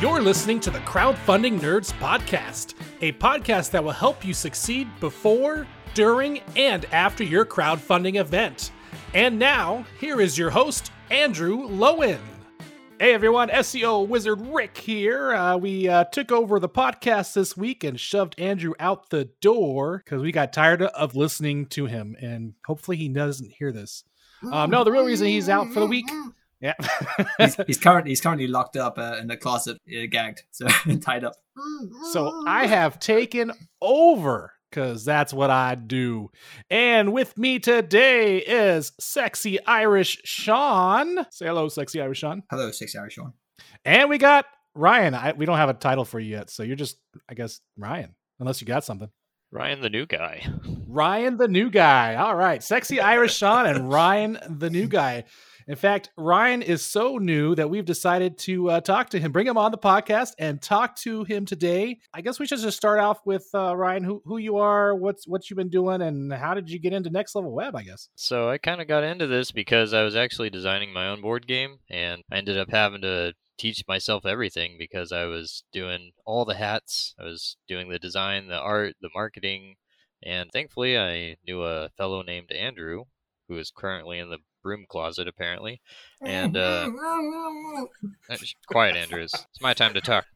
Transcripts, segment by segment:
You're listening to the Crowdfunding Nerds Podcast, a podcast that will help you succeed before, during, and after your crowdfunding event. And now, here is your host, Andrew Lowen. Hey everyone, SEO Wizard Rick here. Uh, we uh, took over the podcast this week and shoved Andrew out the door because we got tired of listening to him, and hopefully he doesn't hear this. Um, no, the real reason he's out for the week. Yeah, he's, he's currently he's currently locked up uh, in the closet, uh, gagged, so tied up. so I have taken over because that's what I do. And with me today is sexy Irish Sean. Say hello, sexy Irish Sean. Hello, sexy Irish Sean. And we got Ryan. I, we don't have a title for you yet, so you're just, I guess, Ryan, unless you got something. Ryan, the new guy. Ryan, the new guy. All right. Sexy Irish Sean and Ryan, the new guy. In fact, Ryan is so new that we've decided to uh, talk to him, bring him on the podcast, and talk to him today. I guess we should just start off with uh, Ryan, who who you are, what's what you've been doing, and how did you get into Next Level Web? I guess. So I kind of got into this because I was actually designing my own board game, and I ended up having to teach myself everything because I was doing all the hats. I was doing the design, the art, the marketing, and thankfully I knew a fellow named Andrew who is currently in the broom closet apparently. And uh, quiet, Andrews. It's my time to talk.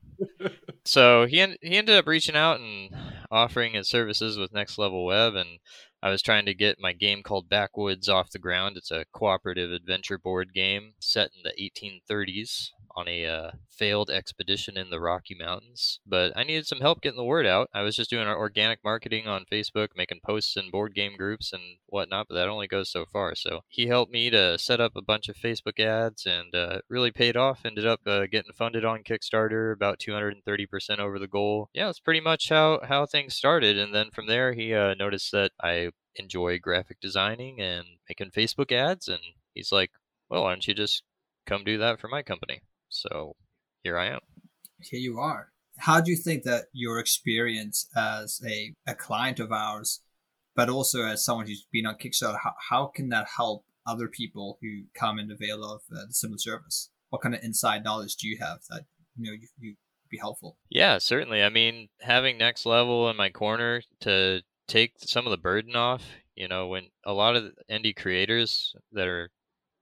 So he en- he ended up reaching out and offering his services with Next Level Web, and I was trying to get my game called Backwoods off the ground. It's a cooperative adventure board game set in the 1830s on a uh, failed expedition in the Rocky Mountains. But I needed some help getting the word out. I was just doing our organic marketing on Facebook, making posts in board game groups and whatnot, but that only goes so far. So he helped me to set up a bunch of Facebook ads and uh, really paid off. Ended up uh, getting funded on Kickstarter, about 230% over the goal. Yeah, that's pretty much how, how things started. And then from there, he uh, noticed that I enjoy graphic designing and making Facebook ads. And he's like, well, why don't you just come do that for my company? So here I am. Here you are. How do you think that your experience as a, a client of ours, but also as someone who's been on Kickstarter, how, how can that help other people who come in avail of uh, the similar service? What kind of inside knowledge do you have that you know you, you be helpful? Yeah, certainly. I mean, having next level in my corner to take some of the burden off. You know, when a lot of indie creators that are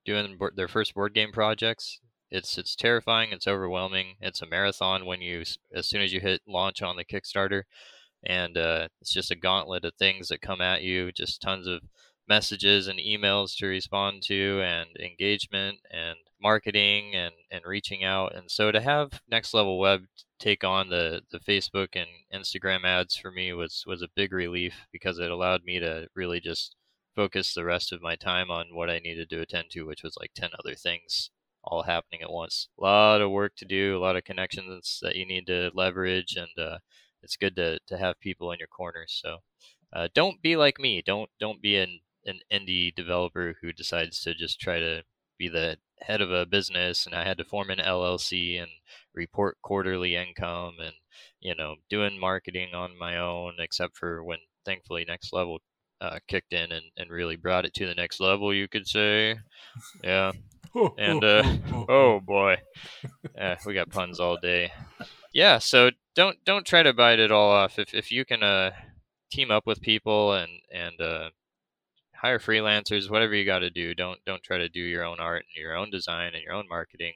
doing their first board game projects, it's it's terrifying. It's overwhelming. It's a marathon when you as soon as you hit launch on the Kickstarter, and uh, it's just a gauntlet of things that come at you. Just tons of messages and emails to respond to, and engagement and marketing and and reaching out. And so to have Next Level Web take on the the Facebook and Instagram ads for me was was a big relief because it allowed me to really just focus the rest of my time on what I needed to attend to, which was like 10 other things all happening at once. A lot of work to do, a lot of connections that you need to leverage, and uh, it's good to, to have people in your corner. So uh, don't be like me. Don't don't be an an indie developer who decides to just try to be the head of a business and I had to form an LLC and report quarterly income and you know doing marketing on my own except for when thankfully next level uh, kicked in and, and really brought it to the next level you could say yeah and uh, oh boy, yeah, we got puns all day. Yeah, so don't don't try to bite it all off. If if you can uh, team up with people and and uh, hire freelancers, whatever you got to do, don't don't try to do your own art and your own design and your own marketing.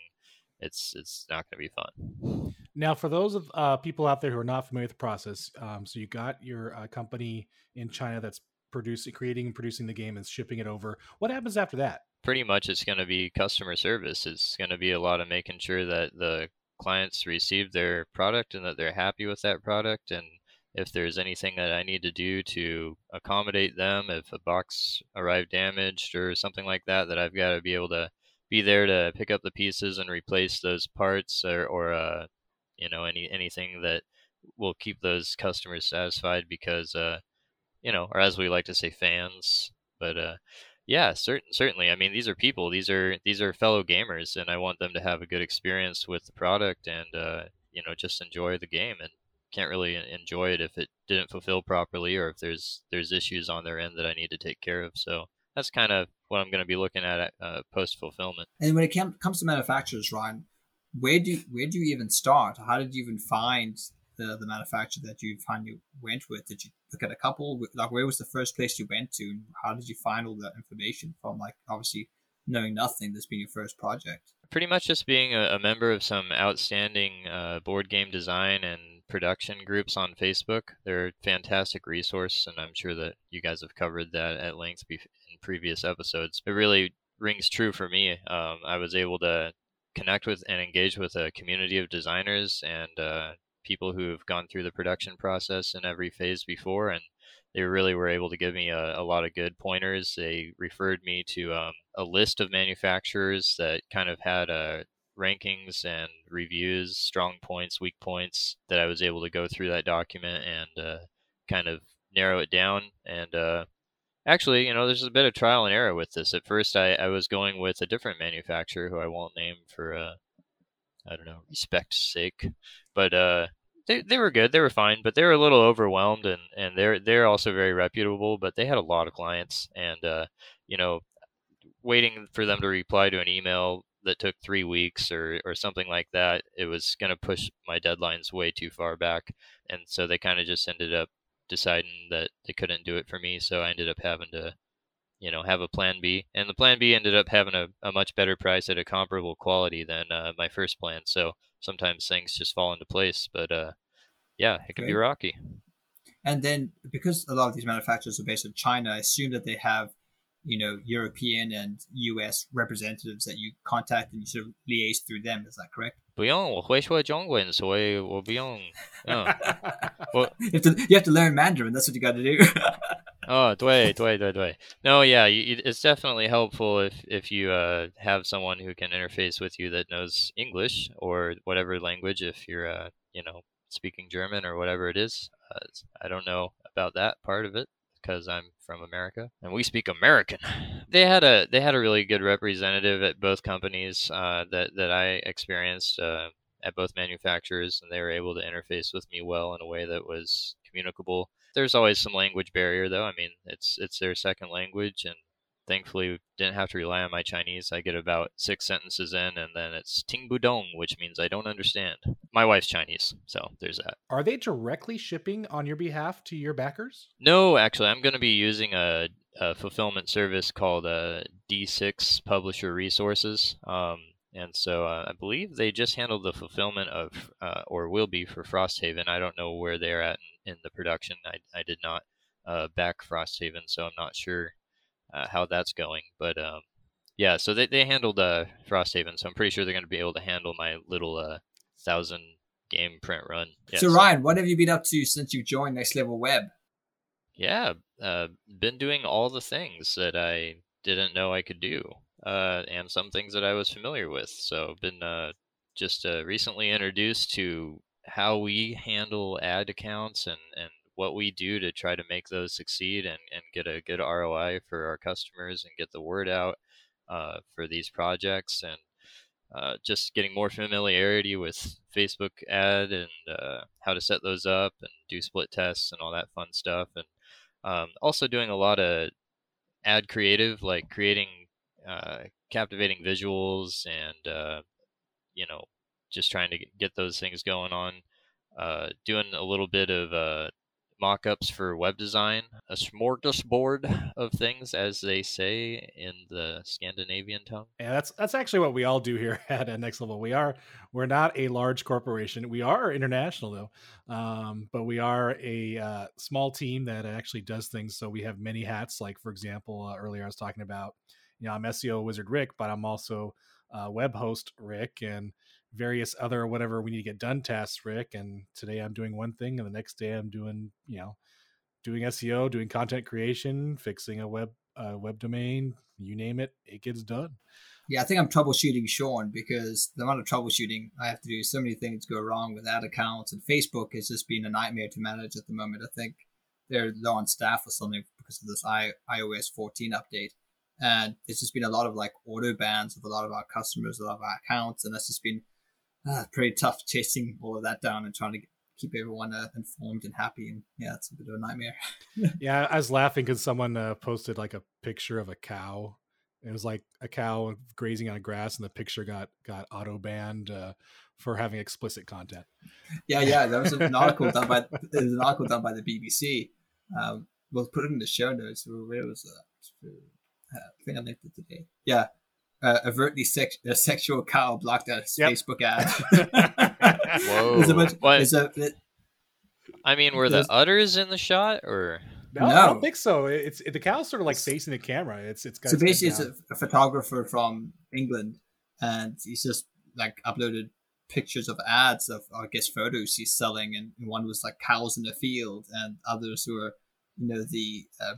It's it's not going to be fun. Now, for those of uh, people out there who are not familiar with the process, um, so you got your uh, company in China that's producing, creating, and producing the game and shipping it over. What happens after that? Pretty much it's going to be customer service. It's going to be a lot of making sure that the clients receive their product and that they're happy with that product. And if there's anything that I need to do to accommodate them, if a box arrived damaged or something like that, that I've got to be able to be there to pick up the pieces and replace those parts or, or uh, you know, any anything that will keep those customers satisfied because, uh, you know, or as we like to say, fans. But uh, yeah, certain, certainly. I mean, these are people. These are these are fellow gamers, and I want them to have a good experience with the product and uh, you know just enjoy the game. And can't really enjoy it if it didn't fulfill properly or if there's there's issues on their end that I need to take care of. So that's kind of what I'm going to be looking at uh, post fulfillment. And when it comes to manufacturers, Ryan, where do where do you even start? How did you even find the the manufacturer that you finally went with? Did you look at a couple? Like, where was the first place you went to? and How did you find all that information from? Like, obviously knowing nothing, this being your first project. Pretty much just being a, a member of some outstanding uh, board game design and production groups on Facebook. They're a fantastic resource, and I'm sure that you guys have covered that at length in previous episodes. It really rings true for me. Um, I was able to connect with and engage with a community of designers and uh, people who have gone through the production process in every phase before, and they really were able to give me a, a lot of good pointers. They referred me to um, a list of manufacturers that kind of had uh, rankings and reviews, strong points, weak points, that I was able to go through that document and uh, kind of narrow it down. And uh, actually, you know, there's a bit of trial and error with this. At first, I, I was going with a different manufacturer who I won't name for, uh, I don't know, respect's sake. But uh, they, they were good. They were fine, but they were a little overwhelmed, and, and they're they're also very reputable. But they had a lot of clients, and uh, you know, waiting for them to reply to an email that took three weeks or or something like that, it was going to push my deadlines way too far back, and so they kind of just ended up deciding that they couldn't do it for me. So I ended up having to you know have a plan b and the plan b ended up having a, a much better price at a comparable quality than uh, my first plan so sometimes things just fall into place but uh, yeah it can okay. be rocky and then because a lot of these manufacturers are based in china i assume that they have you know european and us representatives that you contact and you sort of liaise through them is that correct 不用，我会说中文，所以我不用。嗯，我 you have to you have to learn Mandarin. That's what you got to do. oh, 对对对对. No, yeah, you, it's definitely helpful if if you uh, have someone who can interface with you that knows English or whatever language. If you're uh, you know speaking German or whatever it is, uh, I don't know about that part of it because I'm from America and we speak American. They had a they had a really good representative at both companies uh, that that I experienced uh, at both manufacturers, and they were able to interface with me well in a way that was communicable. There's always some language barrier, though. I mean, it's it's their second language, and thankfully didn't have to rely on my Chinese. I get about six sentences in, and then it's Ting Budong, which means I don't understand. My wife's Chinese, so there's that. Are they directly shipping on your behalf to your backers? No, actually, I'm going to be using a, a fulfillment service called uh, D6 Publisher Resources. Um, and so uh, I believe they just handled the fulfillment of, uh, or will be for Frosthaven. I don't know where they're at in, in the production. I, I did not uh, back Frosthaven, so I'm not sure uh, how that's going. But um, yeah, so they, they handled uh, Frosthaven, so I'm pretty sure they're going to be able to handle my little uh, thousand game print run. Yes. So Ryan, what have you been up to since you joined Next Level Web? Yeah, uh, been doing all the things that I didn't know I could do, uh, and some things that I was familiar with. So been uh, just uh, recently introduced to how we handle ad accounts and, and what we do to try to make those succeed and, and get a good ROI for our customers and get the word out uh, for these projects and uh, just getting more familiarity with Facebook ad and uh, how to set those up and do split tests and all that fun stuff. And um, also doing a lot of ad creative, like creating uh, captivating visuals and, uh, you know, just trying to get those things going on. Uh, doing a little bit of mock-ups for web design, a smorgasbord of things, as they say in the Scandinavian tongue. Yeah, that's that's actually what we all do here at Next Level. We are we're not a large corporation. We are international though, um, but we are a uh, small team that actually does things. So we have many hats. Like for example, uh, earlier I was talking about, you know, I'm SEO wizard Rick, but I'm also uh, web host Rick and various other whatever we need to get done tasks, Rick. And today I'm doing one thing, and the next day I'm doing, you know, doing SEO, doing content creation, fixing a web web domain, you name it, it gets done. Yeah, I think I'm troubleshooting Sean because the amount of troubleshooting I have to do, so many things go wrong with ad accounts, and Facebook has just been a nightmare to manage at the moment. I think they're low on staff or something because of this I, iOS 14 update. And there's just been a lot of like auto bans of a lot of our customers, a lot of our accounts, and that's just been uh, pretty tough chasing all of that down and trying to keep everyone uh, informed and happy. And yeah, it's a bit of a nightmare. yeah, I was laughing because someone uh, posted like a picture of a cow It was like a cow grazing on grass, and the picture got got auto banned uh, for having explicit content. Yeah, yeah, that was an article done by there was an article done by the BBC. Um, we'll put it in the show notes. Where was that? I think I linked it today. Yeah, uh, overtly sex- a sexual cow blocked out a Yep. Facebook ad. Whoa. There's a bunch- What? there's a- it- I mean, were the udders in the shot, or No, I don't think so. It's it, the cow's sort of like facing the camera. It's it's got so basically, it's a, a photographer from England, and he's just like uploaded pictures of ads of, I guess, photos he's selling, and one was like cows in a field, and others were, you know, the uh,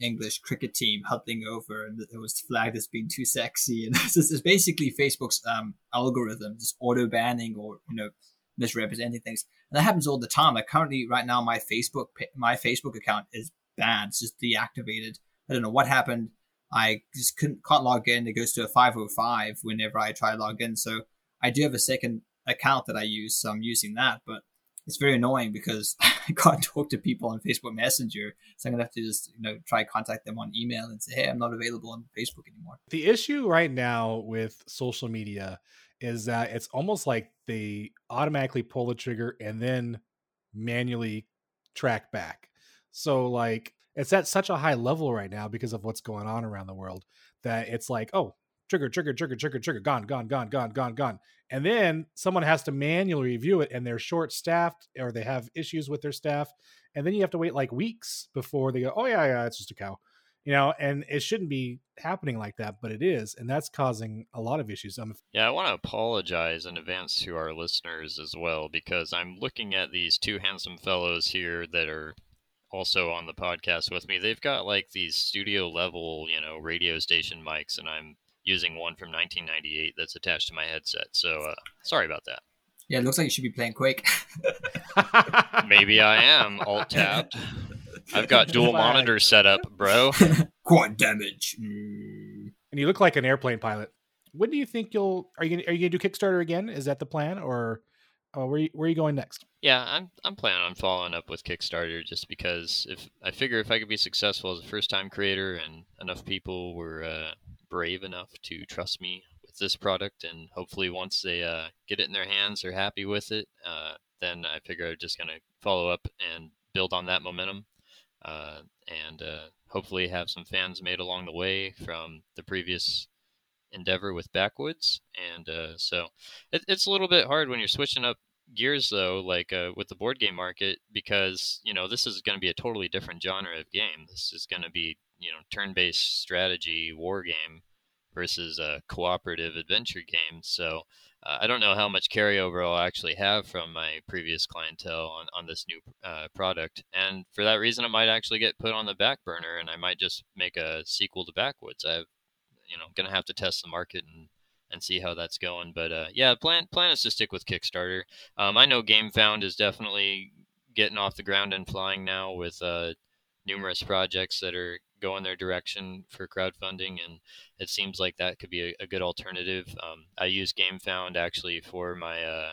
English cricket team huddling over, and it was flagged as being too sexy, and this is basically Facebook's um, algorithm just auto banning or you know misrepresenting things, and that happens all the time. Like currently, right now, my Facebook my Facebook account is banned, it's just deactivated. I don't know what happened. I just couldn't can't log in. It goes to a 505 whenever I try to log in. So I do have a second account that I use, so I'm using that. But it's very annoying because I can't talk to people on Facebook Messenger. So I'm gonna have to just you know try contact them on email and say, hey, I'm not available on Facebook anymore. the issue right now with social media is that it's almost like they automatically pull the trigger and then manually track back. So like it's at such a high level right now because of what's going on around the world that it's like, oh, trigger, trigger, trigger, trigger, trigger, gone, gone, gone, gone, gone, gone. And then someone has to manually review it and they're short staffed or they have issues with their staff. And then you have to wait like weeks before they go, oh, yeah, yeah, it's just a cow you know and it shouldn't be happening like that but it is and that's causing a lot of issues um, Yeah, I want to apologize in advance to our listeners as well because I'm looking at these two handsome fellows here that are also on the podcast with me. They've got like these studio level, you know, radio station mics, and I'm using one from 1998 that's attached to my headset. So uh, sorry about that. Yeah, it looks like you should be playing Quake. Maybe I am alt tabbed. I've got dual Flag. monitors set up, bro. Quad damage. Mm. and you look like an airplane pilot when do you think you'll are you gonna, are you gonna do kickstarter again is that the plan or uh, where, you, where are you going next Yeah, I'm I'm planning on following up with Kickstarter just because if I figure if I could be successful as a first time creator and enough people were uh, brave enough to trust me with this product and hopefully once they uh, get it in their hands they're happy with it, uh, then I figure I'm just gonna follow up and build on that momentum. Uh, and hopefully have some fans made along the way from the previous endeavor with Backwoods. And uh, so it, it's a little bit hard when you're switching up gears though like uh, with the board game market because you know this is going to be a totally different genre of game. This is going to be you know turn-based strategy war game versus a cooperative adventure game. So uh, i don't know how much carryover i'll actually have from my previous clientele on, on this new uh, product. And for that reason it might actually get put on the back burner and i might just make a sequel to backwoods. I've you know gonna have to test the market and and see how that's going. But uh, yeah, plan plan is to stick with Kickstarter. Um, I know GameFound is definitely getting off the ground and flying now with uh, numerous projects that are going their direction for crowdfunding, and it seems like that could be a, a good alternative. Um, I use GameFound actually for my uh,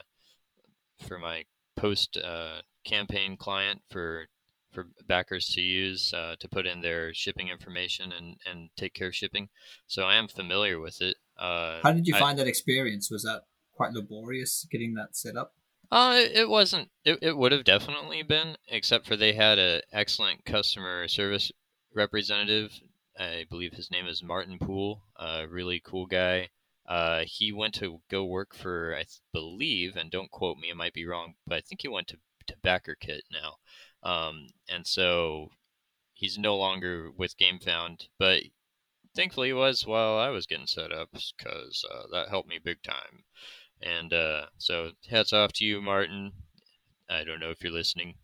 for my post uh, campaign client for for backers to use uh, to put in their shipping information and, and take care of shipping. So I am familiar with it. Uh, How did you I- find that experience? Was that quite laborious getting that set up? Uh, it it wasn't. It, it would have definitely been, except for they had an excellent customer service representative. I believe his name is Martin Poole. A really cool guy. Uh, he went to go work for, I believe, and don't quote me, I might be wrong, but I think he went to to Backer Kit now. Um, and so he's no longer with GameFound, but thankfully he was while I was getting set up because uh, that helped me big time. And uh, so hats off to you, Martin. I don't know if you're listening,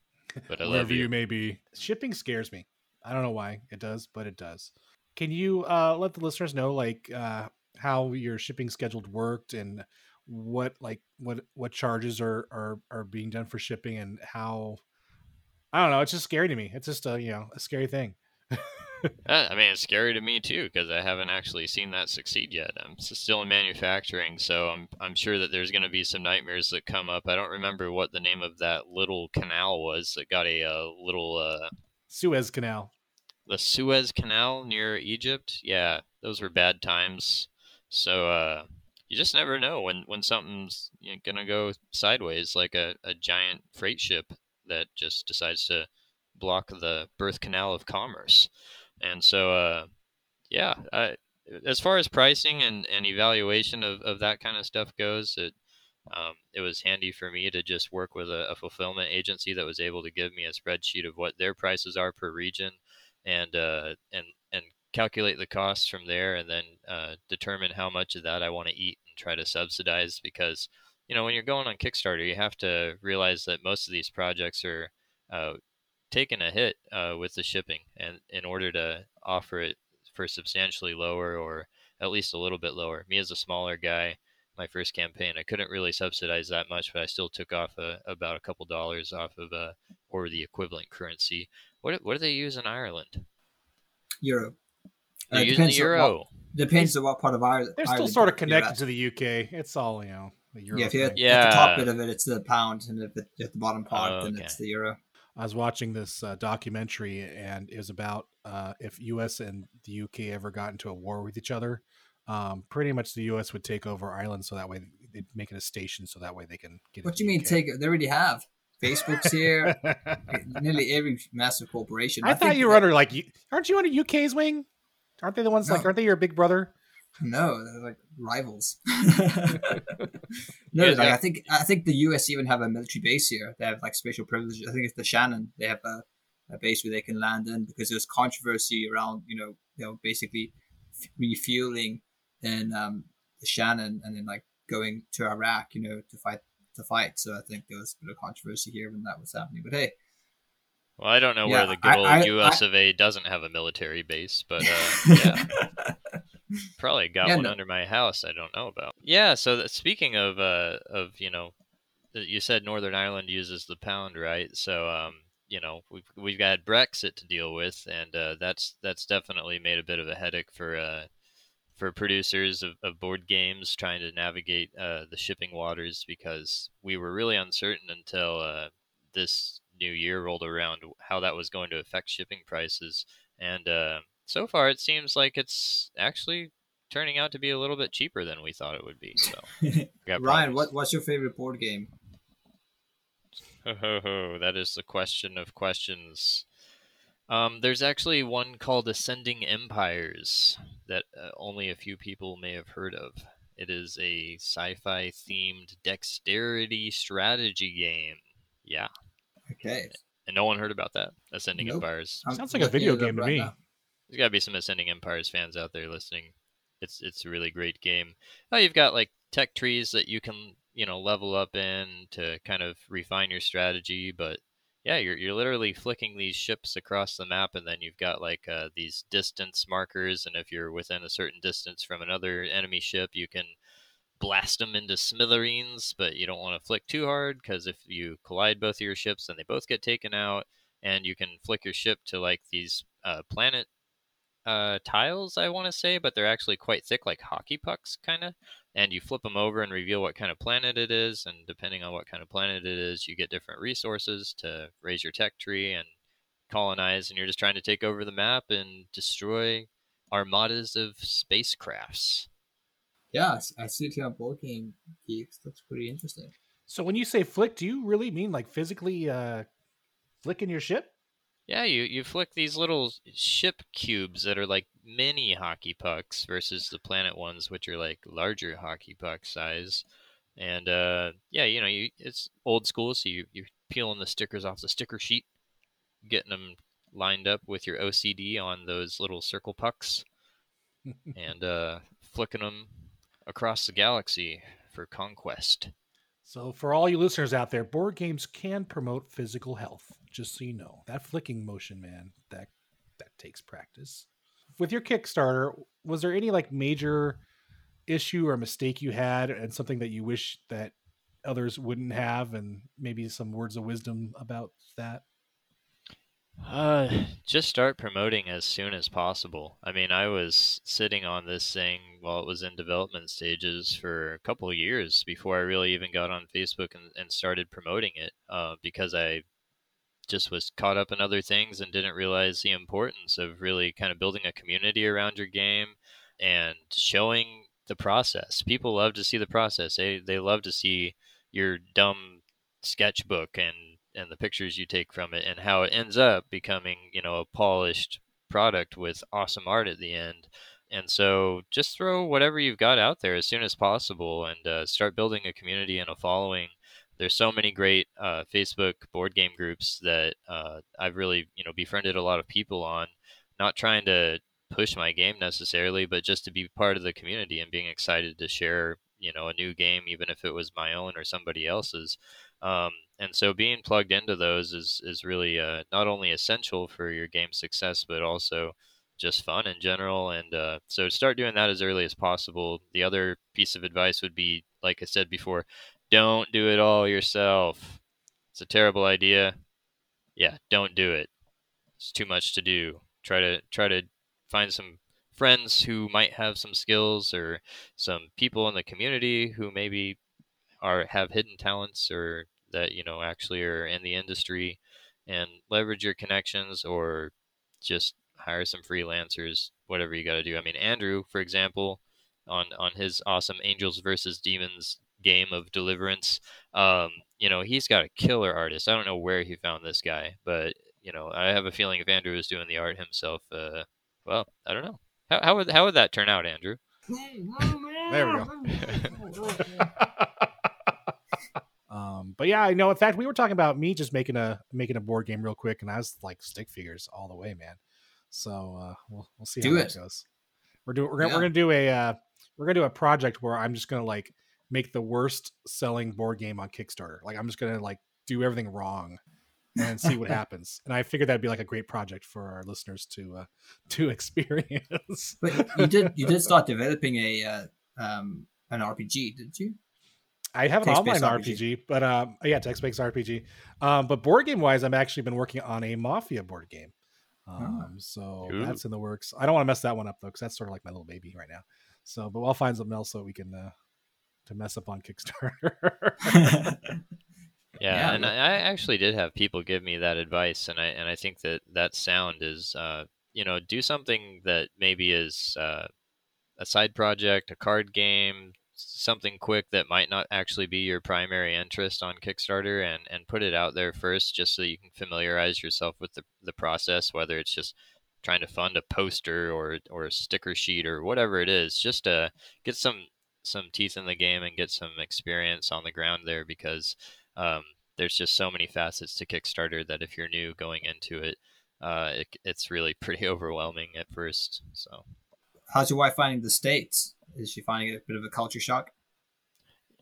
but I love you. you may be shipping scares me i don't know why it does but it does can you uh let the listeners know like uh how your shipping schedule worked and what like what what charges are are are being done for shipping and how i don't know it's just scary to me it's just a you know a scary thing I mean, it's scary to me too because I haven't actually seen that succeed yet. I'm still in manufacturing, so I'm I'm sure that there's going to be some nightmares that come up. I don't remember what the name of that little canal was that got a uh, little uh, suez canal the Suez Canal near Egypt. Yeah, those were bad times. So uh, you just never know when when something's you know, gonna go sideways, like a, a giant freight ship that just decides to block the birth canal of commerce. And so, uh, yeah, I, as far as pricing and, and evaluation of, of that kind of stuff goes, it um, it was handy for me to just work with a, a, fulfillment agency that was able to give me a spreadsheet of what their prices are per region, and uh, and and calculate the costs from there, and then uh, determine how much of that I want to eat and try to subsidize. Because you know when you're going on Kickstarter, you have to realize that most of these projects are uh, taking a hit uh, with the shipping, and in order to offer it for substantially lower or at least a little bit lower. Me as a smaller guy my first campaign. I couldn't really subsidize that much, but I still took off a, about a couple dollars off of uh, or the equivalent currency. What what do they use in Ireland? Euro. Uh, using the euro. What, depends on what part of Ireland. They're still sort of connected to the UK. It's all you know. The euro yeah, if you're at, yeah. at the top bit of it, it's the pound, and if it, at the bottom part, oh, then it's the euro. I was watching this uh, documentary, and it was about uh, if U.S. and the UK ever got into a war with each other, um, pretty much the U.S. would take over Ireland, so that way they'd make it a station, so that way they can get. What do you mean take it? They already have. Facebook's here. nearly every massive corporation. I, I thought you were under like, aren't you under UK's wing? Aren't they the ones no. like? Aren't they your big brother? No, they're like rivals. no, yeah, like, I think I think the US even have a military base here. They have like special privileges. I think it's the Shannon. They have a, a base where they can land in because there's controversy around you know you know basically refueling in um, the Shannon and then like going to Iraq, you know, to fight to fight. So I think there was a bit of controversy here when that was happening. But hey. Well, I don't know yeah, where the good old I, US I, of A doesn't have a military base, but uh, yeah. Probably got yeah, one no. under my house I don't know about. Yeah, so that, speaking of uh, of, you know, you said Northern Ireland uses the pound, right? So um, you know we've we've got Brexit to deal with, and uh, that's that's definitely made a bit of a headache for uh, for producers of, of board games trying to navigate uh, the shipping waters because we were really uncertain until uh, this new year rolled around how that was going to affect shipping prices. And uh, so far, it seems like it's actually turning out to be a little bit cheaper than we thought it would be. So, Ryan, what, what's your favorite board game? Ho, ho, ho. That is the question of questions. Um, there's actually one called Ascending Empires that uh, only a few people may have heard of. It is a sci fi themed dexterity strategy game. Yeah. Okay. And no one heard about that. Ascending nope. Empires. I'm Sounds like a video game to right me. Now. There's got to be some Ascending Empires fans out there listening. It's it's a really great game. Oh, you've got like tech trees that you can you know level up in to kind of refine your strategy, but yeah, you're you're literally flicking these ships across the map, and then you've got like uh, these distance markers, and if you're within a certain distance from another enemy ship, you can blast them into smithereens. But you don't want to flick too hard because if you collide both of your ships, then they both get taken out. And you can flick your ship to like these uh, planet uh, tiles, I want to say, but they're actually quite thick, like hockey pucks, kind of and you flip them over and reveal what kind of planet it is and depending on what kind of planet it is you get different resources to raise your tech tree and colonize and you're just trying to take over the map and destroy armadas of spacecrafts. Yeah i see it on board game geeks that's pretty interesting. So when you say flick do you really mean like physically uh flicking your ship yeah, you, you flick these little ship cubes that are like mini hockey pucks versus the planet ones, which are like larger hockey puck size. And uh, yeah, you know, you it's old school, so you you're peeling the stickers off the sticker sheet, getting them lined up with your OCD on those little circle pucks, and uh, flicking them across the galaxy for conquest. So, for all you listeners out there, board games can promote physical health. Just so you know, that flicking motion, man, that that takes practice. With your Kickstarter, was there any like major issue or mistake you had, and something that you wish that others wouldn't have, and maybe some words of wisdom about that? Uh, just start promoting as soon as possible. I mean, I was sitting on this thing while it was in development stages for a couple years before I really even got on Facebook and, and started promoting it. Uh, because I just was caught up in other things and didn't realize the importance of really kind of building a community around your game and showing the process. People love to see the process. They they love to see your dumb sketchbook and and the pictures you take from it and how it ends up becoming, you know, a polished product with awesome art at the end. And so just throw whatever you've got out there as soon as possible and uh, start building a community and a following. There's so many great uh, Facebook board game groups that uh, I've really, you know, befriended a lot of people on. Not trying to push my game necessarily, but just to be part of the community and being excited to share, you know, a new game, even if it was my own or somebody else's. Um, and so being plugged into those is is really uh, not only essential for your game success, but also just fun in general. And uh, so start doing that as early as possible. The other piece of advice would be, like I said before, don't do it all yourself. It's a terrible idea. Yeah, don't do it. It's too much to do. Try to try to find some friends who might have some skills or some people in the community who maybe are have hidden talents or that you know actually are in the industry and leverage your connections or just hire some freelancers whatever you got to do. I mean andrew for example on on his awesome angels versus demons game of deliverance um you know he's got a killer artist. I don't know where he found this guy but you know i have a feeling if andrew was doing the art himself uh well i don't know. How, how would how would that turn out andrew? There we go Um, but yeah, I know. In fact, we were talking about me just making a making a board game real quick, and I was like stick figures all the way, man. So uh, we'll we'll see do how it. that goes. We're doing we're gonna Yeah. we're gonna do a uh, we're gonna do a project where I'm just gonna like make the worst selling board game on Kickstarter. Like I'm just gonna like do everything wrong and see what happens. And I figured that'd be like a great project for our listeners to uh, to experience. But you did you did start developing a uh, um, an RPG, did you? I have an online Text-based RPG, but um, yeah, text based RPG. Um, but board game wise, I've actually been working on a Mafia board game. Um, so Ooh. that's in the works. I don't want to mess that one up though, because that's sort of like my little baby right now. So, but I'll find something else so we can uh, to mess up on Kickstarter. Yeah, Yeah, and I I actually did have people give me that advice, and I and I think that that sound is, uh, you know, do something that maybe is uh, a side project, a card game, something quick that might not actually be your primary interest on Kickstarter, and and put it out there first, just so you can familiarize yourself with the the process, whether it's just trying to fund a poster or or a sticker sheet or whatever it is, just to get some some teeth in the game and get some experience on the ground there because um, there's just so many facets to Kickstarter that if you're new going into it, uh, it it's really pretty overwhelming at first. So How's your wife finding the states? Is she finding a bit of a culture shock?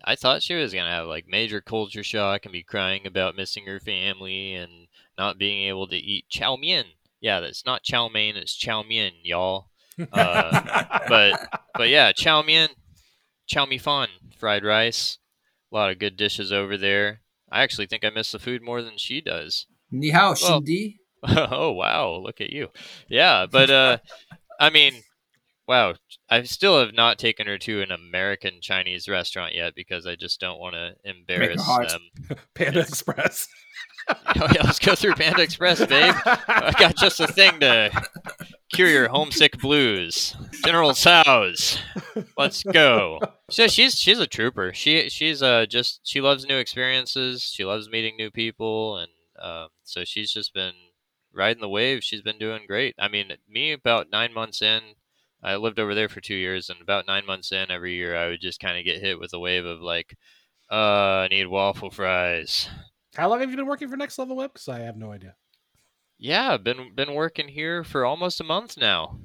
I thought she was gonna have like major culture shock and be crying about missing her family and not being able to eat chow mein. Yeah, that's not chow mein, it's chow mein, y'all. Uh, but but yeah, chow mein, chow mein fan, fried rice, a lot of good dishes over there. I actually think I miss the food more than she does. Ni hao, Well- Shindi. oh wow, look at you. Yeah, but uh I mean, wow, I still have not taken her to an American Chinese restaurant yet because I just don't want to embarrass them. Panda. Express. oh yeah, let's go through Panda Express, babe. I got just a thing to cure your homesick blues. General Tso's. Let's go. So she's she's a trooper. She she's uh just she loves new experiences. She loves meeting new people, and um, so she's just been riding the wave. She's been doing great. I mean, me about nine months in, I lived over there for two years, and about nine months in, every year I would just kind of get hit with a wave of like, uh, I need waffle fries. How long have you been working for Next Level Web? Because I have no idea. Yeah, been been working here for almost a month now.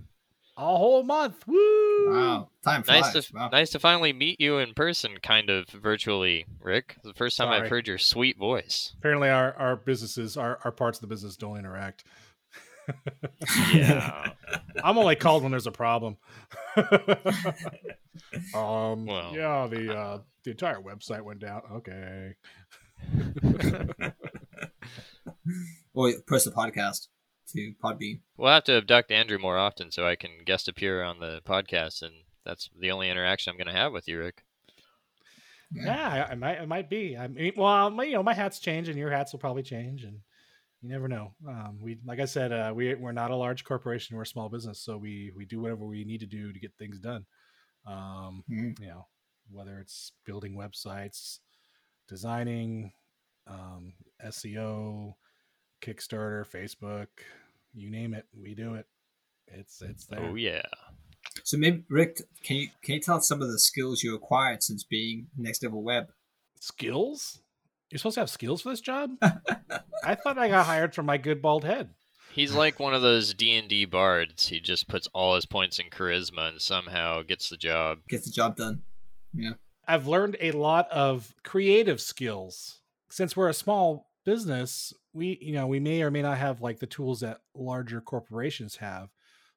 A whole month. Woo! Wow, time flies. Nice to wow. nice to finally meet you in person, kind of virtually, Rick. It's The first time Sorry. I've heard your sweet voice. Apparently, our our businesses, our our parts of the business don't interact. Yeah. I'm only called when there's a problem. um, Well. yeah, the uh, the entire website went down. Okay. Or post a podcast to Podbean. we'll have to abduct Andrew more often so I can guest appear on the podcast, and that's the only interaction I'm going to have with you, Rick. Yeah, I, I might. It might be. I mean, well, my, you know, my hats change, and your hats will probably change, and you never know. Um, we like I said, uh, we we're not a large corporation. We're a small business, so we we do whatever we need to do to get things done. Um, Mhm. You know, whether it's building websites, designing, um, SEO, Kickstarter, Facebook, you name it, we do it. It's it's there. Oh yeah. So maybe Rick, can you can you tell us some of the skills you acquired since being Next Level Web? Skills? You're supposed to have skills for this job? I thought I got hired for my good bald head. He's like one of those D and D bards. He just puts all his points in charisma and somehow gets the job. Gets the job done. Yeah. I've learned a lot of creative skills. Since we're a small business, we you know, we may or may not have like the tools that larger corporations have.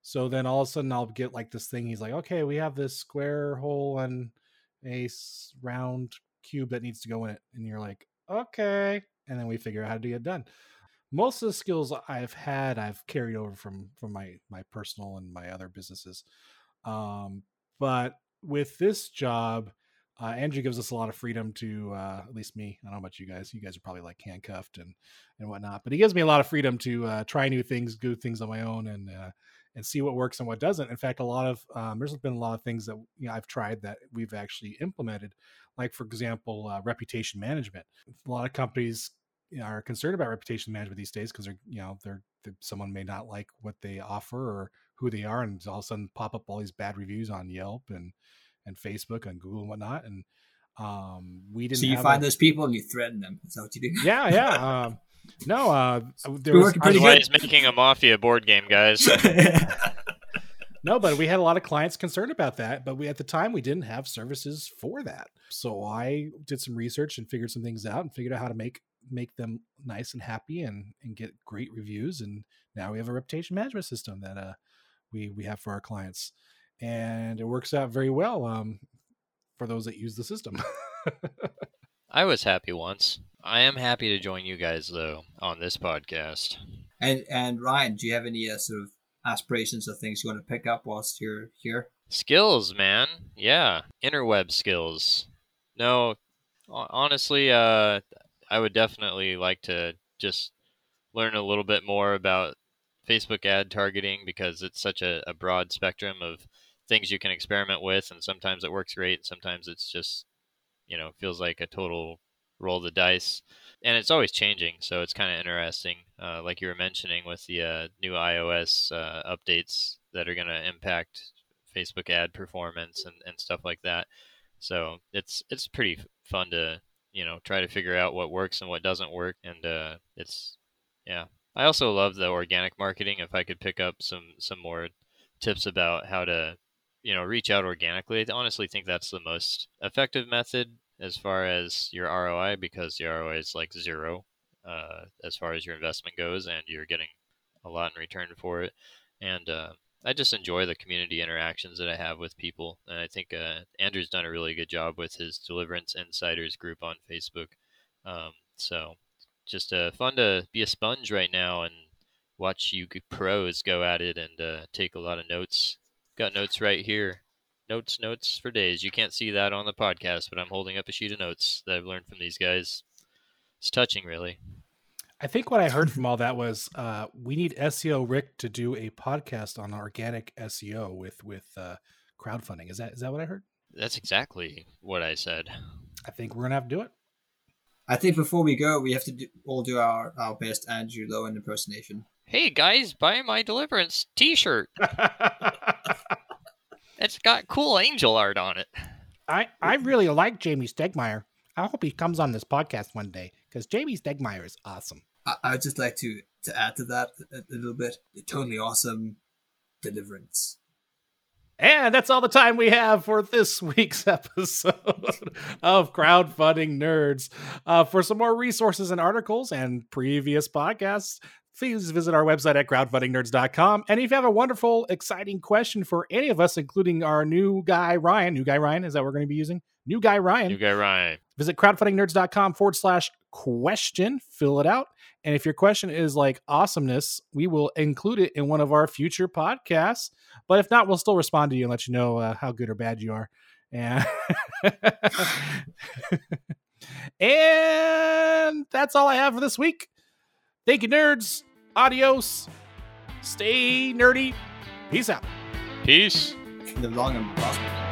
So then all of a sudden I'll get like this thing he's like, "Okay, we have this square hole and a round cube that needs to go in it." And you're like, "Okay." And then we figure out how to get done. Most of the skills I've had I've carried over from from my my personal and my other businesses. Um but with this job, uh, Andrew gives us a lot of freedom to, uh, at least me. I don't know about you guys. You guys are probably like handcuffed and and whatnot, but he gives me a lot of freedom to uh, try new things, do things on my own, and uh, and see what works and what doesn't. In fact, a lot of um, there's been a lot of things that you know I've tried that we've actually implemented, like for example, uh, reputation management. A lot of companies you know, are concerned about reputation management these days because they're you know they're, they someone may not like what they offer or who they are, and all of a sudden pop up all these bad reviews on Yelp and and Facebook and Google and whatnot. And um, we didn't. So you find a- those people and you threaten them. Is that what you do? Yeah, yeah. Um, no, uh, there We're was, working pretty why good. he's making a mafia board game, guys. no, but we had a lot of clients concerned about that. But we at the time we didn't have services for that. So I did some research and figured some things out and figured out how to make make them nice and happy and and get great reviews. And now we have a reputation management system that uh we we have for our clients, and it works out very well. Um, for those that use the system. I was happy once. I am happy to join you guys though on this podcast. and and Ryan, do you have any uh, sort of aspirations or things you want to pick up whilst you're here? Skills, man. Yeah, interweb skills. No, honestly, uh, I would definitely like to just learn a little bit more about Facebook ad targeting because it's such a, a broad spectrum of things you can experiment with, and sometimes it works great, and sometimes it's just, you know, feels like a total roll of the dice. And it's always changing, so it's kind of interesting. Uh, like you were mentioning with the uh, new iOS uh, updates that are going to impact Facebook ad performance and, and stuff like that. So it's it's pretty fun to you know try to figure out what works and what doesn't work, and uh, it's yeah. I also love the organic marketing. If I could pick up some some more tips about how to you know reach out organically, I honestly think that's the most effective method as far as your ROI because the ROI is like zero uh, as far as your investment goes, and you're getting a lot in return for it. And uh, I just enjoy the community interactions that I have with people, and I think uh, Andrew's done a really good job with his Deliverance Insiders group on Facebook. Um, so, just uh, fun to be a sponge right now and watch you pros go at it and uh, take a lot of notes. Got notes right here. Notes, notes for days. You can't see that on the podcast, but I'm holding up a sheet of notes that I've learned from these guys. It's touching, really. I think what I heard from all that was uh, we need SEO Rick to do a podcast on organic SEO with with uh, crowdfunding. Is that is that what I heard? That's exactly what I said. I think we're gonna have to do it. I think before we go, we have to do, all do our, our best Andrew Lowen impersonation. Hey guys, buy my Deliverance T-shirt. It's got cool angel art on it. I I really like Jamie Stegmeyer. I hope he comes on this podcast one day because Jamie Stegmeyer is awesome. I, I would just like to, to add to that a, a little bit. Totally awesome deliverance. And that's all the time we have for this week's episode of Crowdfunding Nerds. Uh, for some more resources and articles and previous podcasts, please visit our website at crowdfundingnerds.com. And if you have a wonderful, exciting question for any of us, including our new guy, Ryan, new guy, Ryan, is that we're going to be using? New guy, Ryan. New guy Ryan. visit crowdfundingnerds.com forward slash question fill it out and if your question is like awesomeness we will include it in one of our future podcasts but if not we'll still respond to you and let you know uh, how good or bad you are and that's all i have for this week Thank you, nerds. Adios. Stay nerdy. Peace out. Peace. Live long and prosper.